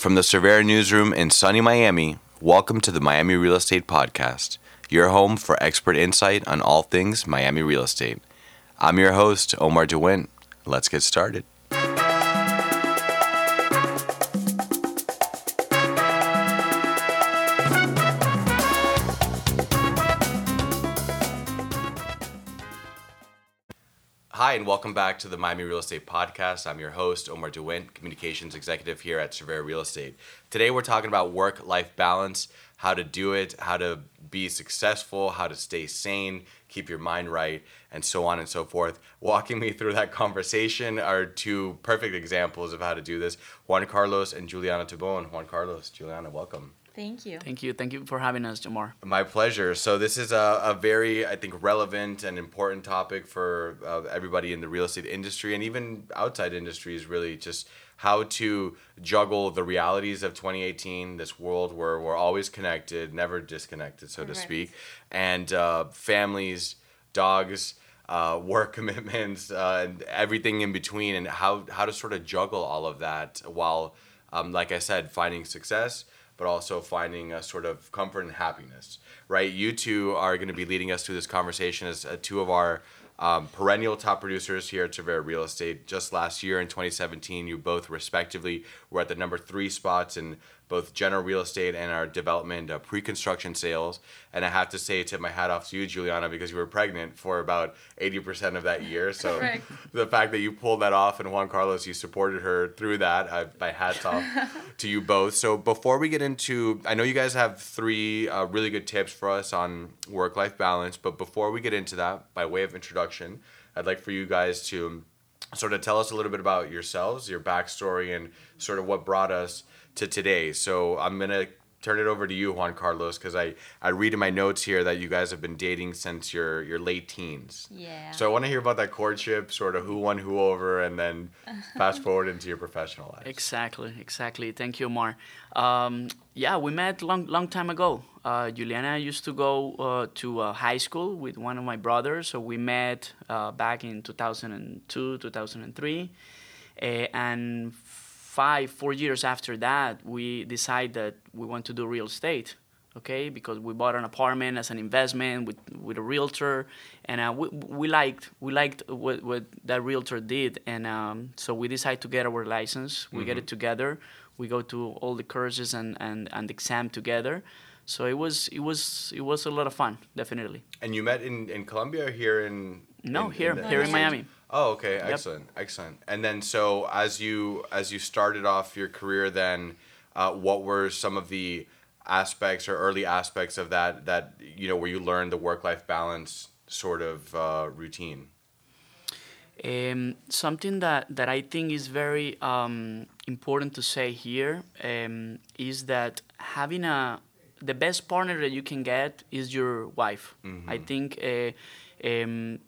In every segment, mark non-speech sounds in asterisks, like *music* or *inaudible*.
From the Cervera newsroom in sunny Miami, welcome to the Miami Real Estate Podcast, your home for expert insight on all things Miami real estate. I'm your host, Omar DeWint. Let's get started. Hi, and welcome back to the Miami Real Estate Podcast. I'm your host, Omar DeWint, Communications Executive here at Cervera Real Estate. Today, we're talking about work life balance, how to do it, how to be successful, how to stay sane, keep your mind right, and so on and so forth. Walking me through that conversation are two perfect examples of how to do this Juan Carlos and Juliana Tobon. Juan Carlos, Juliana, welcome. Thank you. Thank you. Thank you for having us, Jamar. My pleasure. So this is a, a very, I think, relevant and important topic for uh, everybody in the real estate industry and even outside industries. Really, just how to juggle the realities of 2018, this world where we're always connected, never disconnected, so to speak, and uh, families, dogs. Uh, work *laughs* commitments uh, and everything in between, and how how to sort of juggle all of that while, um, like I said, finding success, but also finding a sort of comfort and happiness, right? You two are going to be leading us through this conversation as uh, two of our um, perennial top producers here at Cervera Real Estate. Just last year in 2017, you both respectively were at the number three spots in both general real estate and our development uh, pre-construction sales. And I have to say, tip my hat off to you, Juliana, because you were pregnant for about 80% of that year. So Correct. *laughs* the fact that you pulled that off, and Juan Carlos, you supported her through that. I, my hats off *laughs* to you both. So before we get into, I know you guys have three uh, really good tips for us on work-life balance. But before we get into that, by way of introduction, I'd like for you guys to sort of tell us a little bit about yourselves, your backstory, and sort of what brought us to today. So I'm gonna turn it over to you, Juan Carlos, because I, I read in my notes here that you guys have been dating since your your late teens. Yeah. So I want to hear about that courtship, sort of who won who over, and then *laughs* fast forward into your professional life. Exactly, exactly. Thank you, Omar. Um, yeah, we met long, long time ago. Uh, Juliana used to go uh, to uh, high school with one of my brothers, so we met uh, back in 2002, 2003, uh, and five, four years after that, we decided that we want to do real estate. Okay, because we bought an apartment as an investment with, with a realtor, and uh, we, we liked we liked what, what that realtor did, and um, so we decided to get our license. We get it together. We go to all the courses and, and, and exam together. So it was it was it was a lot of fun, definitely. And you met in, in Colombia or here in No, in- here the here in Miami. Oh, okay, excellent, excellent. And then, so as you as you started off your career, then uh, what were some of the aspects or early aspects of that that you know where you learned the work life balance sort of uh, routine? Um, something that, that I think is very um, important to say here um, is that having a the best partner that you can get is your wife. I think uh, um,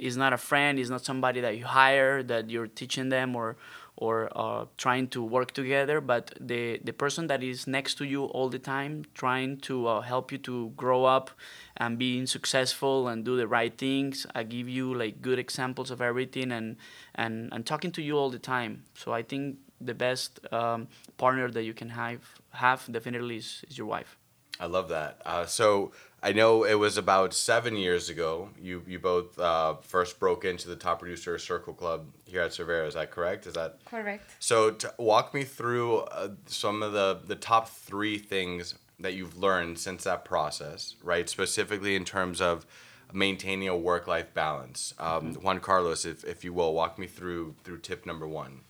is not a friend, is not somebody that you hire that you're teaching them or or uh, trying to work together, but the the person that is next to you all the time, trying to uh, help you to grow up and being successful and do the right things. I give you like good examples of everything and and and talking to you all the time. So I think the best um, partner that you can have have definitely is, is your wife. I love that. Uh, so I know it was about seven years ago. You you both uh, first broke into the top producer circle club here at Cervera. Is that correct? Is that Correct. So to walk me through uh, some of the the top three things that you've learned since that process, right? Specifically in terms of maintaining a work life balance. Um, Juan Carlos, if, if you will, walk me through through tip number one.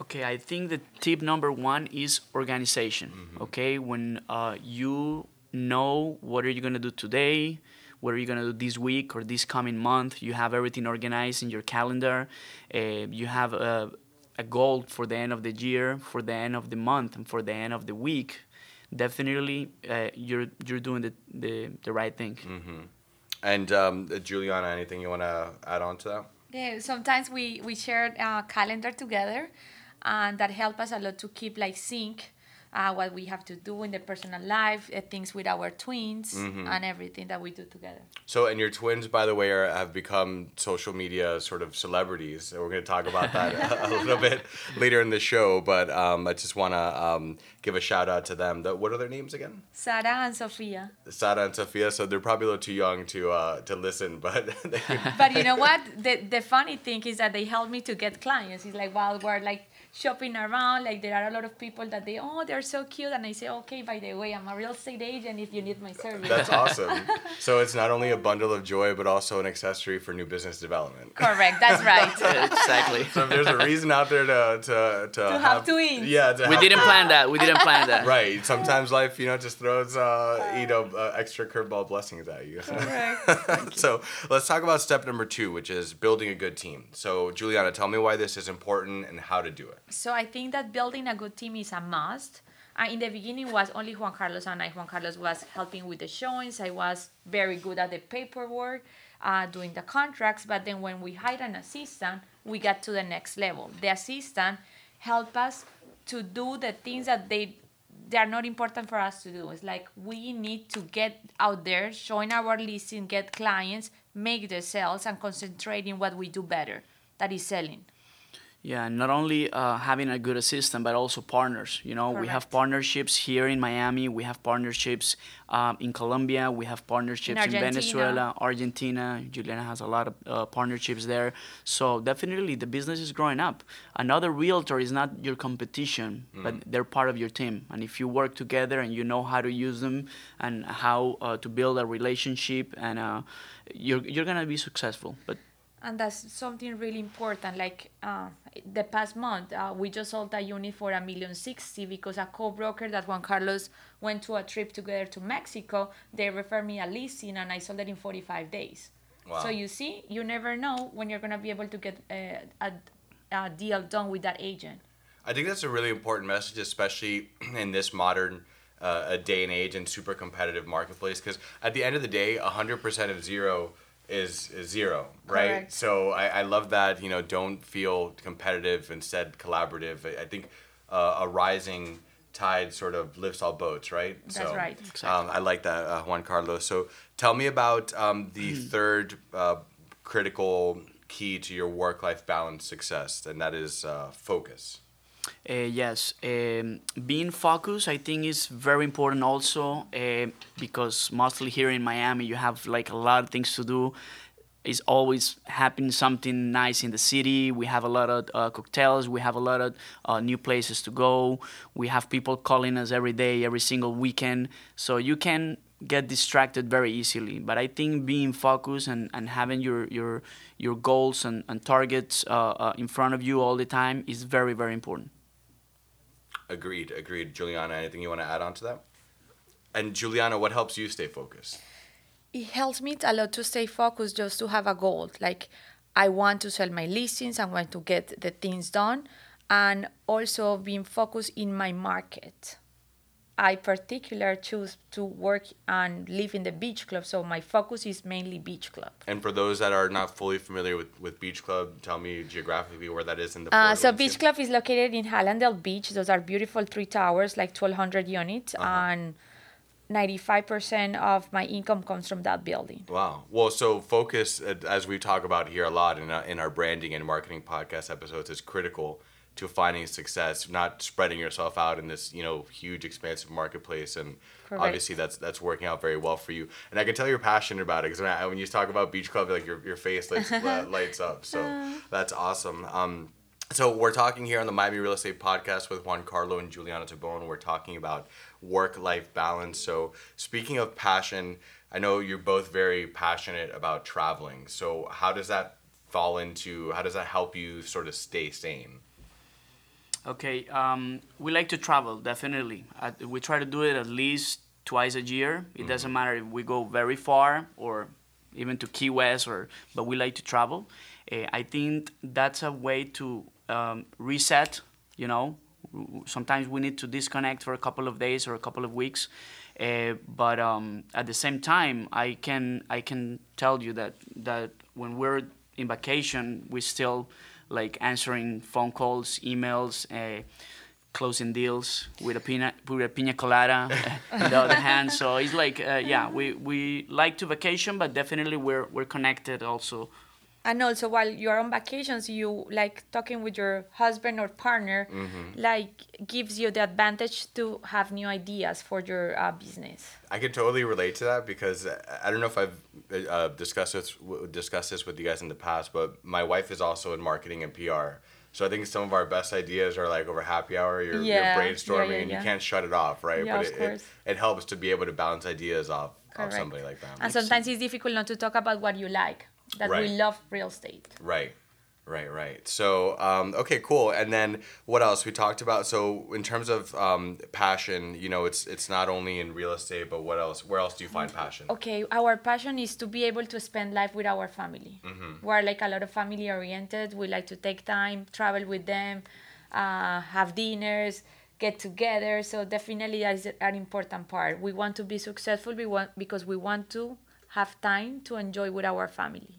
Okay, I think the tip number one is organization. Okay, when uh, you know what are you gonna do today, what are you gonna do this week or this coming month, you have everything organized in your calendar. Uh, you have a, a goal for the end of the year, for the end of the month, and for the end of the week. Definitely, uh, you're you're doing the, the, the right thing. And um, Juliana, anything you want to add on to that? Yeah, sometimes we we share a calendar together, and that help us a lot to keep like sync. uh, what we have to do in the personal life, uh, things with our twins, and everything that we do together. So, and your twins, by the way, are, have become social media sort of celebrities. And we're going to talk about that a, *laughs* a little bit later in the show. But um, I just want to um, give a shout out to them. The, what are their names again? Sarah and Sofia. Sara and Sofia. So they're probably a little too young to uh, to listen, but *laughs* But you know what? The the funny thing is that they help me to get clients. It's like while we're like shopping around, like there are a lot of people that they oh they're so cute, and I say okay by the way I'm a real estate agent if you need my service. That's awesome. *laughs* So it's not only a bundle of joy, but also an accessory for new business development. Correct. That's right. *laughs* exactly. So if there's a reason out there to to to, To have twins. yeah, to we have- didn't plan that. We didn't plan that. Right. Sometimes life, you know, just throws uh, you know uh, extra curveball blessings at you. Correct. *laughs* so let's talk about step number two, which is building a good team. So Juliana, tell me why this is important and how to do it. So I think that building a good team is a must. Uh, in the beginning was only Juan Carlos and I. Juan Carlos was helping with the showings. I was very good at the paperwork, uh, doing the contracts. But then when we hired an assistant, we got to the next level. The assistant helped us to do the things that they they are not important for us to do. It's like we need to get out there, showing our listing, get clients, make the sales, and concentrate in what we do better. That is selling. Yeah, and not only uh, having a good assistant, but also partners. You know, we have partnerships here in Miami. We have partnerships um, in Colombia. We have partnerships in, Argentina. Venezuela, Argentina. Juliana has a lot of uh, partnerships there. So definitely, the business is growing up. Another realtor is not your competition, but they're part of your team. And if you work together and you know how to use them and how uh, to build a relationship, and uh, you're you're gonna be successful. But and that's something really important like uh, the past month uh, we just sold a unit for a million sixty because a co-broker that juan carlos went to a trip together to mexico they referred me a listing and i sold it in 45 days Wow. so you see you never know when you're going to be able to get uh, a, a deal done with that agent I think that's a really important message, especially *clears throat* in this modern uh, a day and age and super competitive marketplace. Because at the end of the day, 100% of zero is, is zero, right? Correct. So I, I love that, you know, don't feel competitive, instead collaborative. I, I think uh, a rising tide sort of lifts all boats, right? That's so, right. Um, I like that, uh, Juan Carlos. So tell me about um, the third uh, critical key to your work life balance success, and that is uh, focus. Uh, yes, um, being focused, I think, is very important also uh, because mostly here in Miami, you have like a lot of things to do. It's always happening something nice in the city. We have a lot of uh, cocktails. We have a lot of uh, new places to go. We have people calling us every day, every single weekend. So you can get distracted very easily. But I think being focused and, and having your your your goals and, and targets uh, uh, in front of you all the time is very very important. Agreed, agreed. Juliana, anything you want to add on to that? And Juliana, what helps you stay focused? it helps me a lot to stay focused just to have a goal like i want to sell my listings i want to get the things done and also being focused in my market i particular choose to work and live in the beach club so my focus is mainly beach club. And for those that are not fully familiar with, with Beach Club, tell me geographically where that is in the uh, so beach club is located in hallandale beach. Those are beautiful three towers like 1200 units and 95% of my income comes from that building. Wow. Well, so focus, as we talk about here a lot in, uh, in our branding and marketing podcast episodes, is critical to finding success, not spreading yourself out in this, you know, huge, expansive marketplace. And Correct. obviously, that's that's working out very well for you. And I can tell you're passionate about it because when, when you talk about Beach Club, like your, your face lights, *laughs* lights up. So that's awesome. Um, so we're talking here on the Miami Real Estate Podcast with Juan Carlo and Juliana Tobon. We're talking about work-life balance. So speaking of passion, I know you're both very passionate about traveling. So how does that fall into? How does that help you sort of stay sane? Okay, um, we like to travel definitely. Uh, we try to do it at least twice a year. It doesn't matter if we go very far or even to Key West, or but we like to travel. Uh, I think that's a way to um, reset. You know, sometimes we need to disconnect for a couple of days or a couple of weeks. Uh, but um, at the same time, I can I can tell you that that when we're in vacation, we still like answering phone calls, emails, uh, closing deals with a pina with a pina colada *laughs* the other hand. So it's like uh, yeah, we we like to vacation, but definitely we're we're connected also. And also while you're on vacations you like talking with your husband or partner like gives you the advantage to have new ideas for your uh, business I can totally relate to that because I I don't know if I've uh, discussed this discussed this with you guys in the past, but my wife is also in marketing and PR. So I think some of our best ideas are like over happy hour. You're, Yeah, you're yeah, brainstorming yeah, and you can't shut it off, right? Yeah, but of it, it, course. it helps to be able to bounce ideas off of somebody like that. and sometimes it's difficult not to talk about what you like that we love real estate Right, right, right. So, um, okay, cool. And then what else we talked about? So, in terms of um, passion, you know, it's it's not only in real estate, but what else? Where else do you find passion? okay our passion is to be able to spend life with our family we're like a lot of family oriented we like to take time travel with them uh, have dinners get together so definitely that is an important part we want to be successful we want because we want to have time to enjoy with our family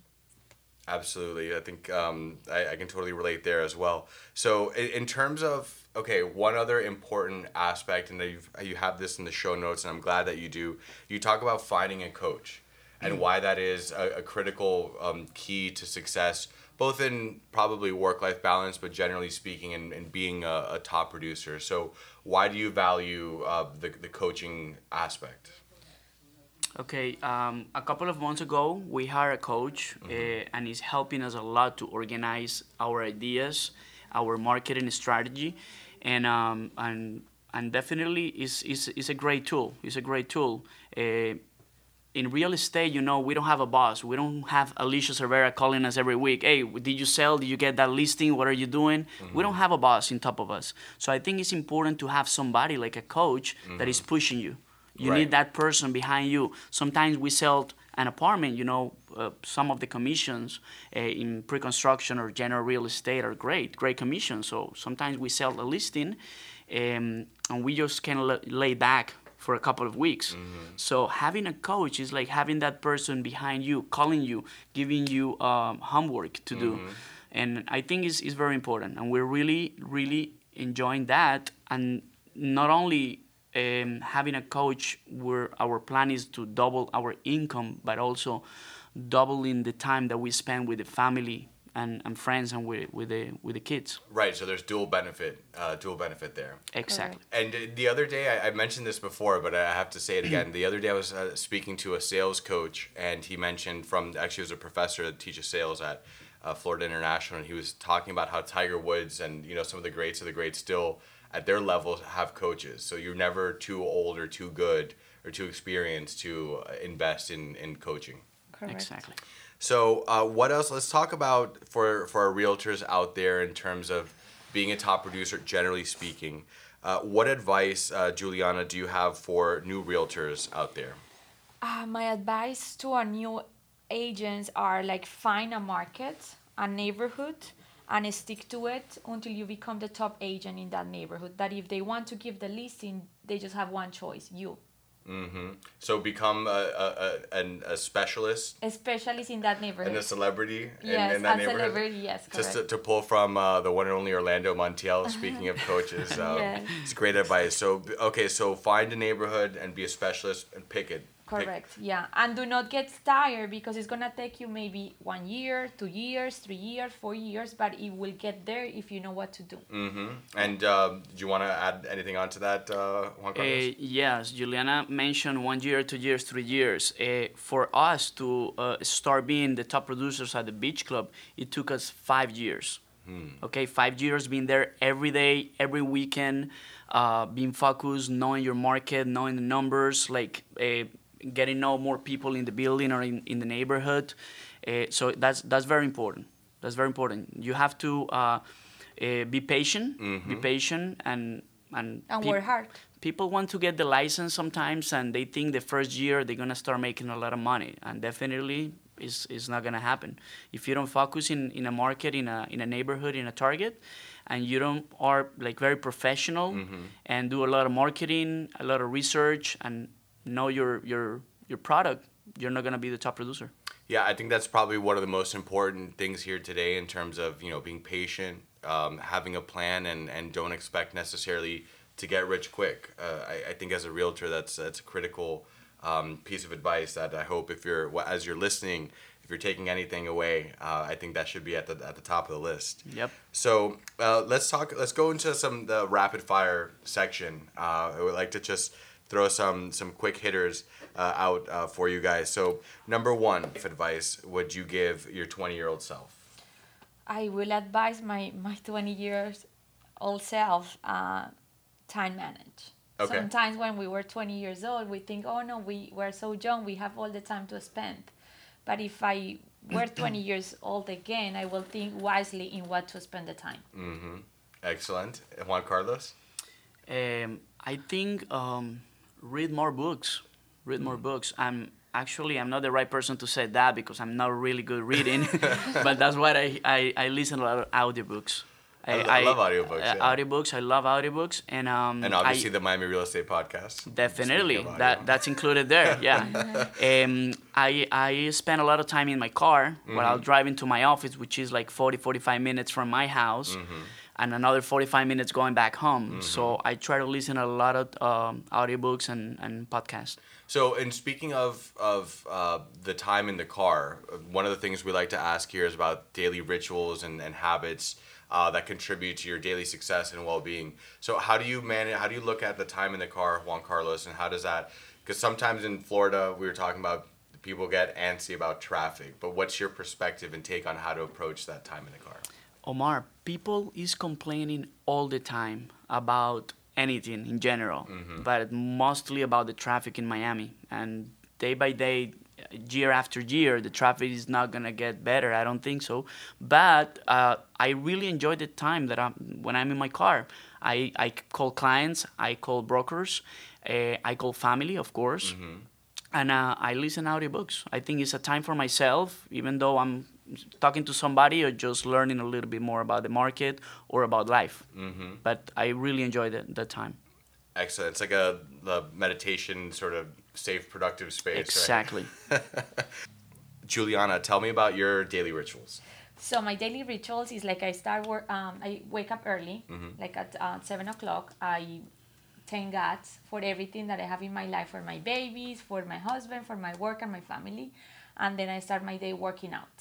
Absolutely. I think um, I, I can totally relate there as well. So, in, in terms of, okay, one other important aspect, and you've, you have this in the show notes, and I'm glad that you do, you talk about finding a coach and why that is a, a critical um, key to success, both in probably work life balance, but generally speaking, in, in being a, a top producer. So, why do you value uh, the, the coaching aspect? Okay, um, a couple of months ago, we hired a coach, uh, and he's helping us a lot to organize our ideas, our marketing strategy, and um, and and definitely is is is a great tool. It's a great tool. Uh, in real estate, you know, we don't have a boss. We don't have Alicia Cervera calling us every week. Hey, did you sell? Did you get that listing? What are you doing? We don't have a boss in top of us. So I think it's important to have somebody like a coach that is pushing you. You Right. need that person behind you. Sometimes we sell an apartment, you know, uh, some of the commissions uh, in pre-construction or general real estate are great, great commissions. So sometimes we sell a listing, um, and we just can l- lay back for a couple of weeks. So having a coach is like having that person behind you, calling you, giving you um, homework to do, and I think it's, it's very important. And we're really, really enjoying that. And not only um, having a coach where our plan is to double our income, but also doubling the time that we spend with the family and, and friends and with, with the with the kids. Right. So there's dual benefit, uh, dual benefit there. Exactly. And the other day, I, I mentioned this before, but I have to say it again. *clears throat* the other day, I was uh, speaking to a sales coach, and he mentioned from actually, he was a professor that teaches sales at uh, Florida International, and he was talking about how Tiger Woods and you know some of the greats of the greats still at their level have coaches. So you're never too old or too good or too experienced to uh, invest in in coaching. correct Exactly. So, uh, what else? Let's talk about for for our realtors out there in terms of being a top producer, generally speaking. Uh, what advice, uh, Juliana, do you have for new realtors out there? Uh, my advice to our new agents are like find a market, a neighborhood, and stick to it until you become the top agent in that neighborhood. That if they want to give the listing, they just have one choice: you, hmm So, become a, a, a, an- a specialist a specialist in that neighborhood. and a celebrity in, yes, in that a neighborhood. celebrity. Yes, correct. Just to, to pull from uh, the one and only Orlando Montiel, speaking of *laughs* coaches, um, Yes. it's great advice. So, okay, so find a neighborhood and be a specialist and pick it. Pick- Correct. Yeah, and do not get tired because it's gonna take you maybe one year, two years, three years, four years, but it will get there if you know what to do. hmm And um, do you want to add anything onto that, uh, Juan Carlos? Uh, yes, Juliana mentioned one year, two years, three years. Uh, for us to uh, start being the top producers at the beach club, it took us five years. Okay, five years being there every day, every weekend, uh, being focused, knowing your market, knowing the numbers, like uh, getting know more people in the building or in, in the neighborhood. Uh, so that's that's very important. That's very important. You have to uh, uh, be patient, be patient, and and And peop- work hard. people want to get the license sometimes and they think the first year they're going to start making a lot of money and definitely is is not going to happen if you don't focus in, in a market in a in a neighborhood in a target and you don't are like very professional and do a lot of marketing a lot of research and know your your your product you're not going to be the top producer Yeah, I think that's probably one of the most important things here today in terms of you know being patient, um, having a plan and, and don't expect necessarily to get rich quick. Uh, I, I think as a realtor, that's that's a critical um, piece of advice that I hope if you're as you're listening, if you're taking anything away, uh, I think that should be at the at the top of the list. Yep. So uh, let's talk. Let's go into some the rapid fire section. Uh, I would like to just throw some some quick hitters uh, out uh, for you guys. So number one, if advice would you give your 20 year old self? I will advise my my 20 years old self uh, time manage. Okay. Sometimes when we were 20 years old, we think, oh no, we were so young, we have all the time to spend. But if I were *clears throat* 20 years old again, I will think wisely in what to spend the time. Mm-hmm. Excellent. Juan Carlos? Um, I think um, read more books. Read more books. I'm actually I'm not the right person to say that because I'm not really good reading, *laughs* *laughs* but that's why I, I, I listen a lot of audiobooks. I, I love audiobooks. Uh, yeah. Audiobooks. I love audiobooks, and um. and obviously I, the Miami Real Estate Podcast. Definitely, that that's included there. *laughs* Yeah, um, I I spend a lot of time in my car while I'm driving to my office, which is like 40, 45 minutes from my house, and another 45 minutes going back home. So I try to listen a lot of um, audiobooks and and podcasts. So, in speaking of of uh, the time in the car, one of the things we like to ask here is about daily rituals and, and habits uh, that contribute to your daily success and well being. So, how do you manage? How do you look at the time in the car, Juan Carlos, and how does that? Because sometimes in Florida, we were talking about people get antsy about traffic. But what's your perspective and take on how to approach that time in the car? Omar, people is complaining all the time about anything in general, but mostly about the traffic in Miami. And day by day, year after year, the traffic is not gonna get better. I don't think so. But uh, I really enjoy the time that I'm when I'm in my car. I, I call clients, I call brokers, uh, I call family, of course and uh, I listen audiobooks. I think it's a time for myself, even though I'm talking to somebody or just learning a little bit more about the market or about life. Mm-hmm. But I really enjoy the, the time. Excellent. It's like a, the meditation sort of safe, productive space. right? Exactly. *laughs* Juliana, tell me about your daily rituals. So my daily rituals is like I start work. Um, I wake up early, like at uh, seven o'clock. I thank God for everything that I have in my life, for my babies, for my husband, for my work and my family, and then I start my day working out.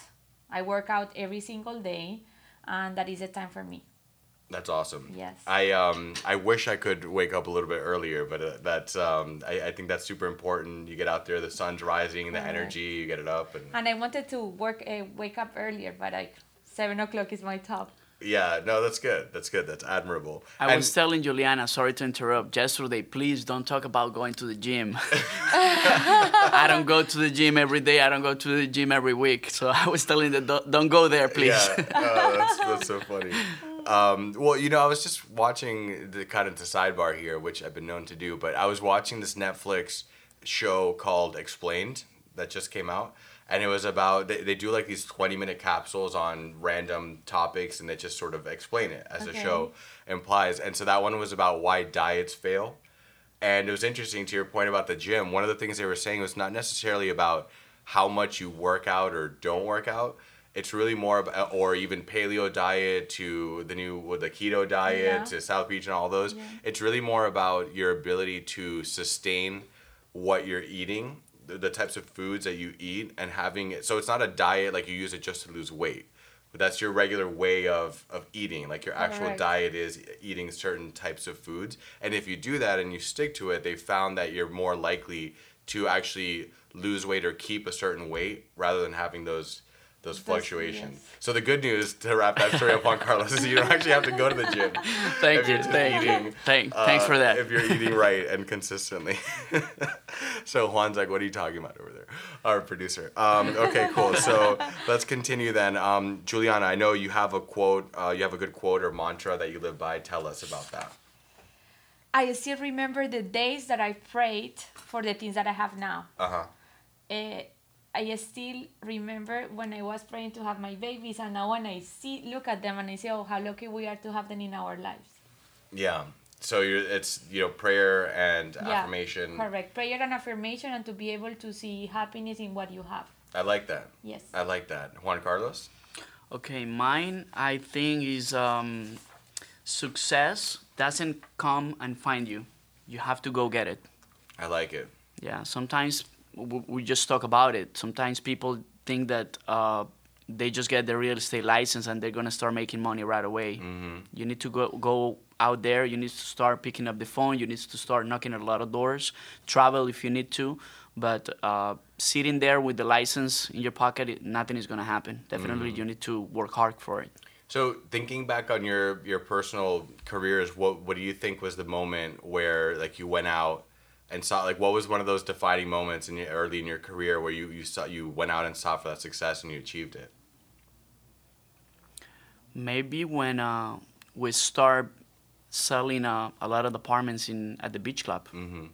I work out every single day, and that is a time for me. That's awesome. Yes. I um I wish I could wake up a little bit earlier, but uh, that's um I, I think that's super important. You get out there, the sun's rising, the energy, you get it up, and And I wanted to work, uh, wake up earlier, but like seven o'clock is my top. Yeah, no, that's good. That's good. That's admirable. I and was telling Juliana, sorry to interrupt, yesterday, please don't talk about going to the gym. *laughs* I don't go to the gym every day. I don't go to the gym every week. So I was telling them, don't, don't go there, please. Yeah, *laughs* oh, that's, that's so funny. Um, well, you know, I was just watching the kind of the sidebar here, which I've been known to do, but I was watching this Netflix show called Explained that just came out. And it was about, they, they do like these 20 minute capsules on random topics and they just sort of explain it as the show implies. And so that one was about why diets fail. And it was interesting to your point about the gym. One of the things they were saying was not necessarily about how much you work out or don't work out. It's really more about, uh, or even paleo diet to the new, with the keto diet Yeah. to South Beach and all those. It's really more about your ability to sustain what you're eating, the, the types of foods that you eat, and having it. So it's not a diet like you use it just to lose weight, but that's your regular way of, of eating. Like your actual Correct. diet is eating certain types of foods. And if you do that and you stick to it, they found that you're more likely to actually lose weight or keep a certain weight rather than having those those fluctuations. yes. So the good news to wrap that story up Juan Carlos is you don't actually have to go to the gym. *laughs* Thank you. Thank you. eating, thanks uh, for that. If you're eating *laughs* right and consistently. *laughs* so Juan's like, what are you talking about over there? Our producer. Um, okay, cool. So let's continue then. Um, Juliana, I know you have a quote, uh, you have a good quote or mantra that you live by. Tell us about that. I still remember the days that I prayed for the things that I have now. Uh-huh. uh, I still remember when I was praying to have my babies, and now when I see, look at them, and I say, "Oh, how lucky we are to have them in our lives." Yeah. So you're, it's, you know, prayer and Yeah, affirmation. Correct. Prayer and affirmation, and to be able to see happiness in what you have. I like that. Yes. I like that. Juan Carlos? Okay, mine I think is um, success doesn't come and find you. You have to go get it. I like it. Yeah, sometimes w- we just talk about it. Sometimes people think that uh, they just get their real estate license and they're gonna start making money right away. You need to go go out there. You need to start picking up the phone. You need to start knocking a lot of doors. Travel if you need to, but uh, sitting there with the license in your pocket, it, nothing is gonna happen. Definitely, you need to work hard for it. So thinking back on your your personal careers, what what do you think was the moment where like you went out and saw like what was one of those defining moments in your early in your career where you you saw you went out and sought for that success and you achieved it? Maybe when uh, we start selling uh, a lot of apartments in at the beach club. Mm-hmm.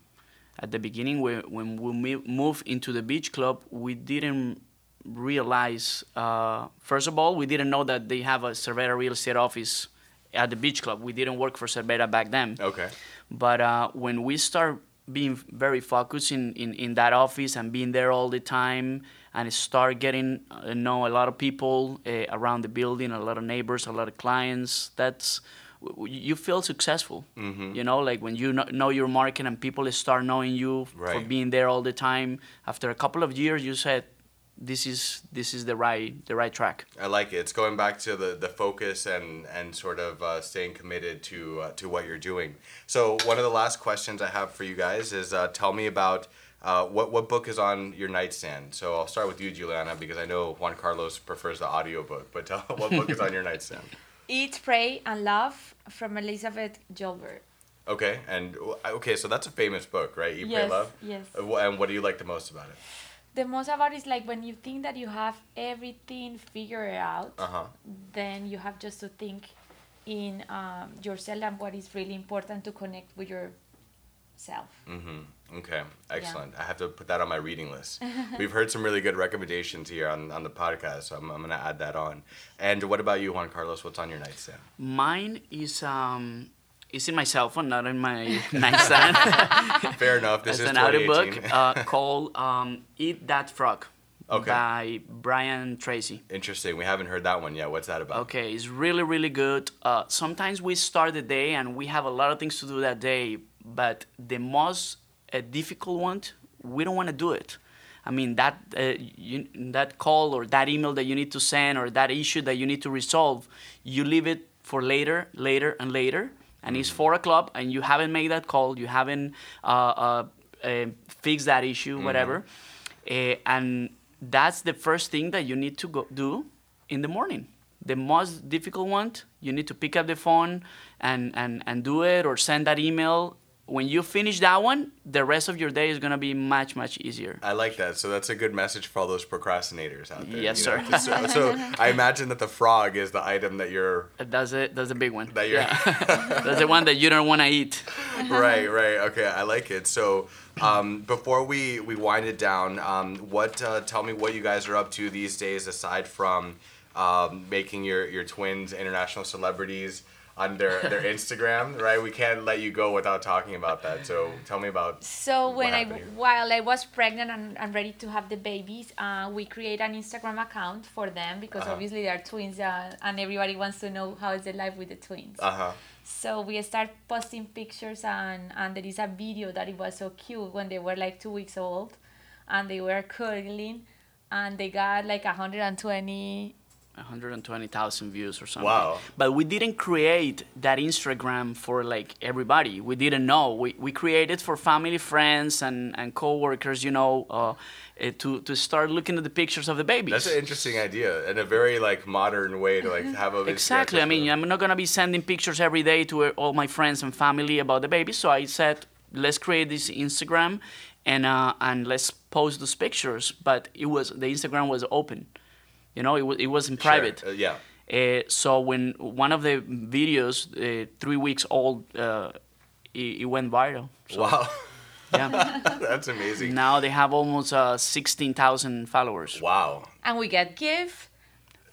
At the beginning, we, when we mo- moved into the beach club, we didn't realize. Uh, first of all, we didn't know that they have a Cervera real estate office at the beach club. We didn't work for Cervera back then. Okay. But uh, when we start being very focused in, in, in that office and being there all the time and start getting uh, know a lot of people uh, around the building, a lot of neighbors, a lot of clients, that's you feel successful. Mm-hmm. You know, like when you kno- know your market and people start knowing you for being there all the time. After a couple of years, you said, "This is this is the right the right track." I like it. It's going back to the, the focus and and sort of uh, staying committed to uh, to what you're doing. So one of the last questions I have for you guys is uh, tell me about uh, what what book is on your nightstand. So I'll start with you, Juliana, because I know Juan Carlos prefers the audio book. But tell, what book is on your nightstand? Eat, Pray, and Love from Elizabeth Gilbert. Okay, and okay, so that's a famous book, right? Eat, Pray, Love. yes. And what do you like the most about it? The most about is like when you think that you have everything figured out, Uh huh. then you have just to think in um, yourself and what is really important to connect with yourself. Mm-hmm. Okay, excellent. I have to put that on my reading list. *laughs* We've heard some really good recommendations here on, on the podcast, so I'm, I'm going to add that on. And what about you, Juan Carlos? What's on your nightstand? Mine is um is in my cell phone, not in my *laughs* nightstand. *laughs* Fair enough. This It's is an audiobook 2018. uh, called um, "Eat That Frog" Okay. by Brian Tracy. Interesting. We haven't heard that one yet. What's that about? Okay, it's really really good. Uh, sometimes we start the day and we have a lot of things to do that day, but the most uh, difficult one, we don't want to do it. I mean that uh, you, that call or that email that you need to send or that issue that you need to resolve, you leave it for later, later, and later. And it's four o'clock, and you haven't made that call, you haven't uh, uh, uh, fixed that issue, whatever. Uh, and that's the first thing that you need to go do in the morning. The most difficult one, you need to pick up the phone and, and, and do it or send that email. When you finish that one, the rest of your day is gonna be much, much easier. I like that. So that's a good message for all those procrastinators out there. Yes, sir. So, so I imagine that the frog is the item that you're. That's it. That's a big one. That you're- yeah. *laughs* *laughs* that's the one that you don't want to eat. right, right. Okay, I like it. So, um, before we we wind it down, um, what uh, tell me what you guys are up to these days aside from um, making your your twins international celebrities on their their *laughs* Instagram, right? We can't let you go without talking about that. So, tell me about. So when I here? while I was pregnant and, and ready to have the babies, uh, we create an Instagram account for them because Uh-huh. obviously they are twins uh, and everybody wants to know how is the life with the twins. Uh huh. So we start posting pictures and and there is a video that it was so cute when they were like two weeks old, and they were cuddling, and they got like 120 120,000 views or something. Wow. But we didn't create that Instagram for like everybody. We didn't know. We, we created for family, friends, and, and coworkers, you know, uh, eh, to, to start looking at the pictures of the babies. That's an interesting idea and a very like modern way to like have a Exactly. I mean, I'm not gonna be sending pictures every day to uh, all my friends and family about the baby. So I said, let's create this Instagram, and uh, and let's post those pictures. But it was the Instagram was open, you know, it was it wasn't Sure. private. Uh, yeah. Uh, so when one of the videos, uh, three weeks old, uh, it, it went viral. So, Wow. *laughs* Yeah. *laughs* That's amazing. now they have almost uh, 16,000 followers. Wow. and we get gift,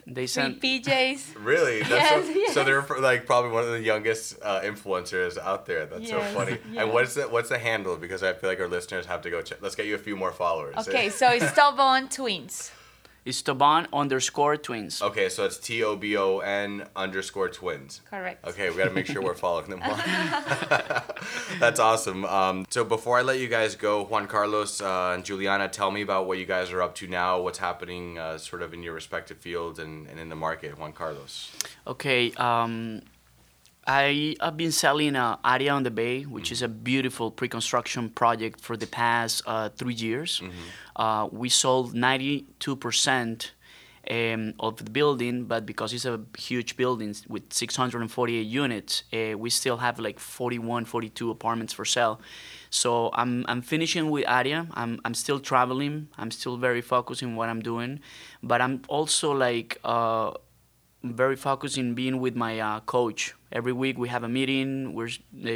They free sent PJs. *laughs* Really? That's Yes, so, yes. so they're like probably one of the youngest uh, influencers out there. That's so funny. yeah. And what's the what's the handle? Because I feel like our listeners have to go check. Let's get you a few more followers. Okay, so it's Tobon Twins. It's Tobon underscore twins. Okay, so it's T O B O N underscore twins. Correct. Okay, we got to make sure we're following them. all. *laughs* *laughs* That's awesome. Um, so before I let you guys go, Juan Carlos uh, and Juliana, tell me about what you guys are up to now. What's happening, uh, sort of in your respective fields and, and in the market. Juan Carlos. Okay. Um, I have been selling uh, Aria on the Bay, which is a beautiful pre-construction project for the past uh, three years. Uh, we sold 92% um, of the building, but because it's a huge building with 648 units, uh, we still have like 41, 42 apartments for sale. So I'm, I'm finishing with Aria. I'm, I'm still traveling. I'm still very focused in what I'm doing, but I'm also like uh, very focused in being with my uh, coach. Every week we have a meeting. We're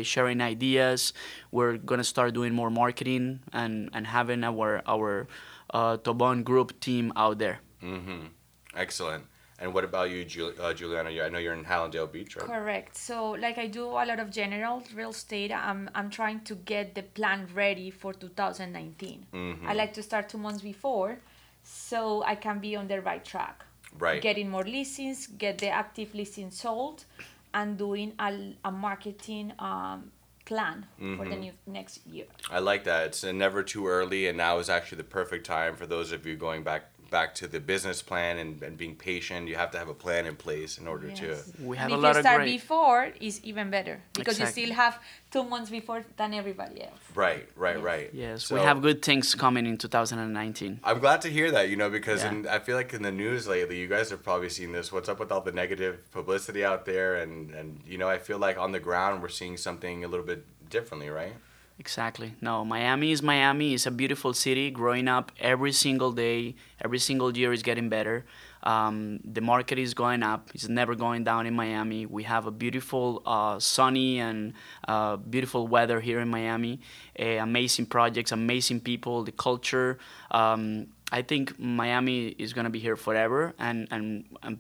sharing ideas. We're gonna start doing more marketing and, and having our our uh, Tobon group team out there. Mm-hmm. Excellent. And what about you, Jul- uh, Juliana? I know you're in Hallandale Beach, right? Correct. So, like I do a lot of general real estate, I'm I'm trying to get the plan ready for 2019. Mm-hmm. I like to start two months before, so I can be on the right track. Right. Getting more listings, get the active listings sold, and doing a, a marketing um, plan for Mm-hmm. the new next year. I like that. It's uh, never too early, and now is actually the perfect time for those of you going back back to the business plan and, and being patient. You have to have a plan in place in order Yes. to. We And have if a lot you of start great. before, is even better because Exactly. you still have two months before than everybody else. Right, right, Yes. right. Yes, So- we have good things coming in 2019. I'm glad to hear that, you know, because Yeah. in, I feel like in the news lately, you guys have probably seen this. What's up with all the negative publicity out there? And, and you know, I feel like on the ground, we're seeing something a little bit differently, right? Exactly. No, Miami is Miami. It's a beautiful city. Growing up every single day, every single year is getting better. Um, the market is going up. It's never going down in Miami. We have a beautiful, uh, sunny and uh, beautiful weather here in Miami. Uh, amazing projects, amazing people, the culture. Um, I think Miami is gonna be here forever, and and, and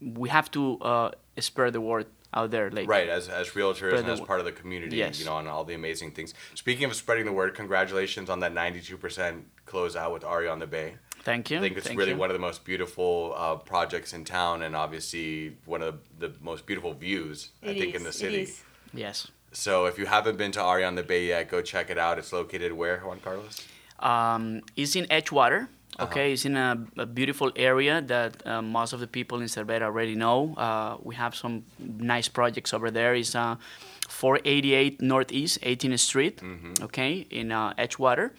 we have to uh, spread the word out there. Like Right, as, as realtors and as part of the community, Yes. you know, and all the amazing things. Speaking of spreading the word, congratulations on that 92% closeout with Aria on the Bay. Thank you. I think it's Thank really you. one of the most beautiful uh, projects in town, and obviously one of the most beautiful views I It think in the city. is. Yes. So if you haven't been to Aria on the Bay yet, go check it out. It's located where, Juan Carlos? Um, it's in Edgewater. Uh-huh. Okay, it's in a, a beautiful area that uh, most of the people in Cervera already know. Uh, we have some nice projects over there. It's uh, 488 Northeast 18th Street. Mm-hmm. Okay, in uh, Edgewater.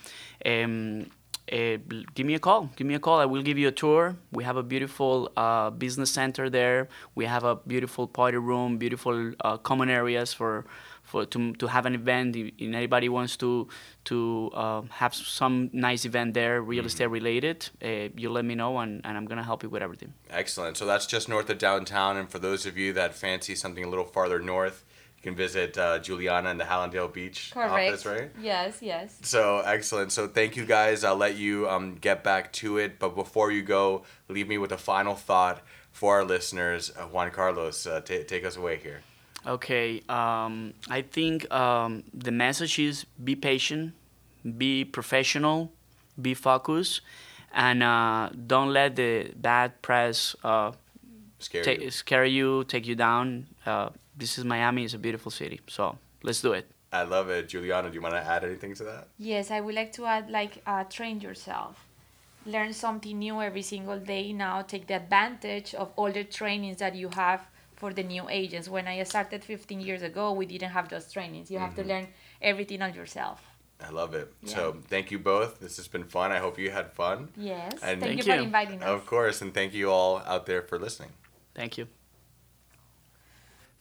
Um, uh, give me a call. Give me a call. I will give you a tour. We have a beautiful uh, business center there. We have a beautiful party room, beautiful uh, common areas for for to, to have an event. If, if anybody wants to to uh, have some nice event there, real estate related, uh, you let me know, and, and I'm gonna help you with everything. Excellent. So that's just north of downtown. And for those of you that fancy something a little farther north, you can visit uh, Juliana in the Hallandale Beach Correct. office, right? Yes, yes. So excellent. So thank you guys. I'll let you um, get back to it. But before you go, leave me with a final thought for our listeners. Uh, Juan Carlos, uh, ta take us away here. Okay, um, I think um, the message is be patient, be professional, be focused, and uh, don't let the bad press uh, Scare ta- you. scare you, take you down. Uh, this is Miami. It's a beautiful city. So let's do it. I love it. Juliana, do you want to add anything to that? Yes, I would like to add like uh, train yourself. Learn something new every single day now. Take the advantage of all the trainings that you have for the new agents. When I started 15 years ago, we didn't have those trainings. You have to mm-hmm. learn everything on yourself. I love it. Yeah. So thank you both. This has been fun. I hope you had fun. Yes. And- Thank, Thank you for inviting us. Of course. And thank you all out there for listening. Thank you.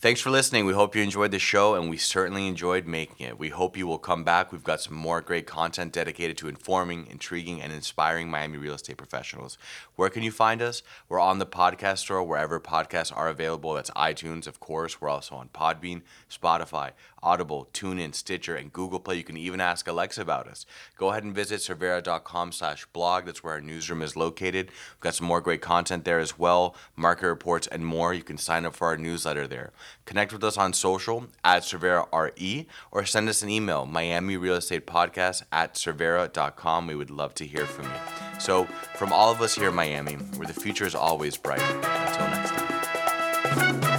Thanks for listening. We hope you enjoyed the show, and we certainly enjoyed making it. We hope you will come back. We've got some more great content dedicated to informing, intriguing, and inspiring Miami real estate professionals. Where can you find us? We're on the podcast store wherever podcasts are available. That's iTunes, of course. We're also on Podbean, Spotify, Audible, TuneIn, Stitcher, and Google Play. You can even ask Alexa about us. Go ahead and visit cervera.com slash blog. That's where our newsroom is located. We've got some more great content there as well, market reports, and more. You can sign up for our newsletter there. Connect with us on social at CerveraRE or send us an email, Miami Real Estate Podcast at Cervera.com. We would love to hear from you. So, from all of us here in Miami, where the future is always bright, until next time.